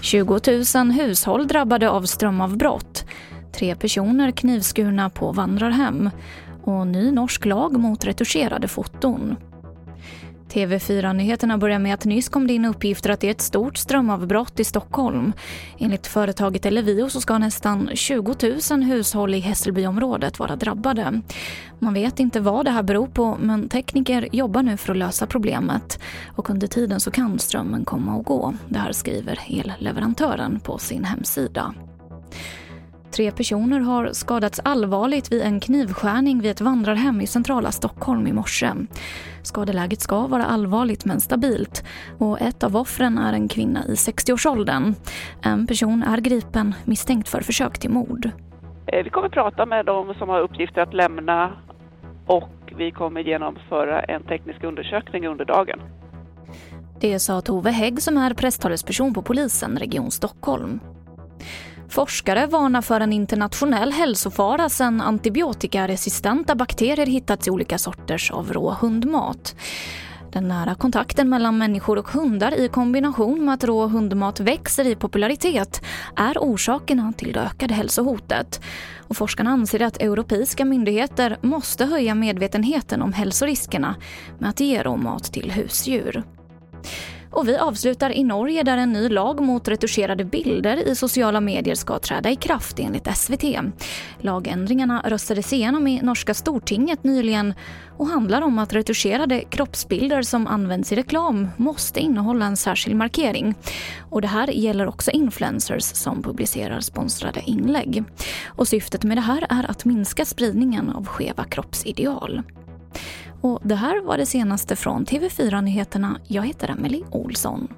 20 000 hushåll drabbade av strömavbrott. Tre personer knivskurna på vandrarhem. Och ny norsk lag mot retuscherade foton. TV4-nyheterna börjar med att nyss kom det in uppgifter att det är ett stort strömavbrott i Stockholm. Enligt företaget Ellevio så ska nästan 20 000 hushåll i Hässelbyområdet vara drabbade. Man vet inte vad det här beror på men tekniker jobbar nu för att lösa problemet. Och under tiden så kan strömmen komma och gå. Det här skriver elleverantören på sin hemsida. Tre personer har skadats allvarligt vid en knivskärning vid ett vandrarhem i centrala Stockholm i morse. Skadeläget ska vara allvarligt men stabilt och ett av offren är en kvinna i 60-årsåldern. En person är gripen misstänkt för försök till mord. Eh, vi kommer prata med de som har uppgifter att lämna och vi kommer genomföra en teknisk undersökning under dagen. Det sa Tove Hägg som är presstalesperson på polisen Region Stockholm. Forskare varnar för en internationell hälsofara sedan antibiotikaresistenta bakterier hittats i olika sorters av rå hundmat. Den nära kontakten mellan människor och hundar i kombination med att rå hundmat växer i popularitet är orsakerna till det ökade hälsohotet. Och forskarna anser att europeiska myndigheter måste höja medvetenheten om hälsoriskerna med att ge råmat till husdjur. Och vi avslutar i Norge där en ny lag mot retuscherade bilder i sociala medier ska träda i kraft enligt SVT. Lagändringarna röstades igenom i norska stortinget nyligen och handlar om att retuscherade kroppsbilder som används i reklam måste innehålla en särskild markering. Och det här gäller också influencers som publicerar sponsrade inlägg. Och syftet med det här är att minska spridningen av skeva kroppsideal. Och det här var det senaste från TV4 Nyheterna. Jag heter Emily Olsson.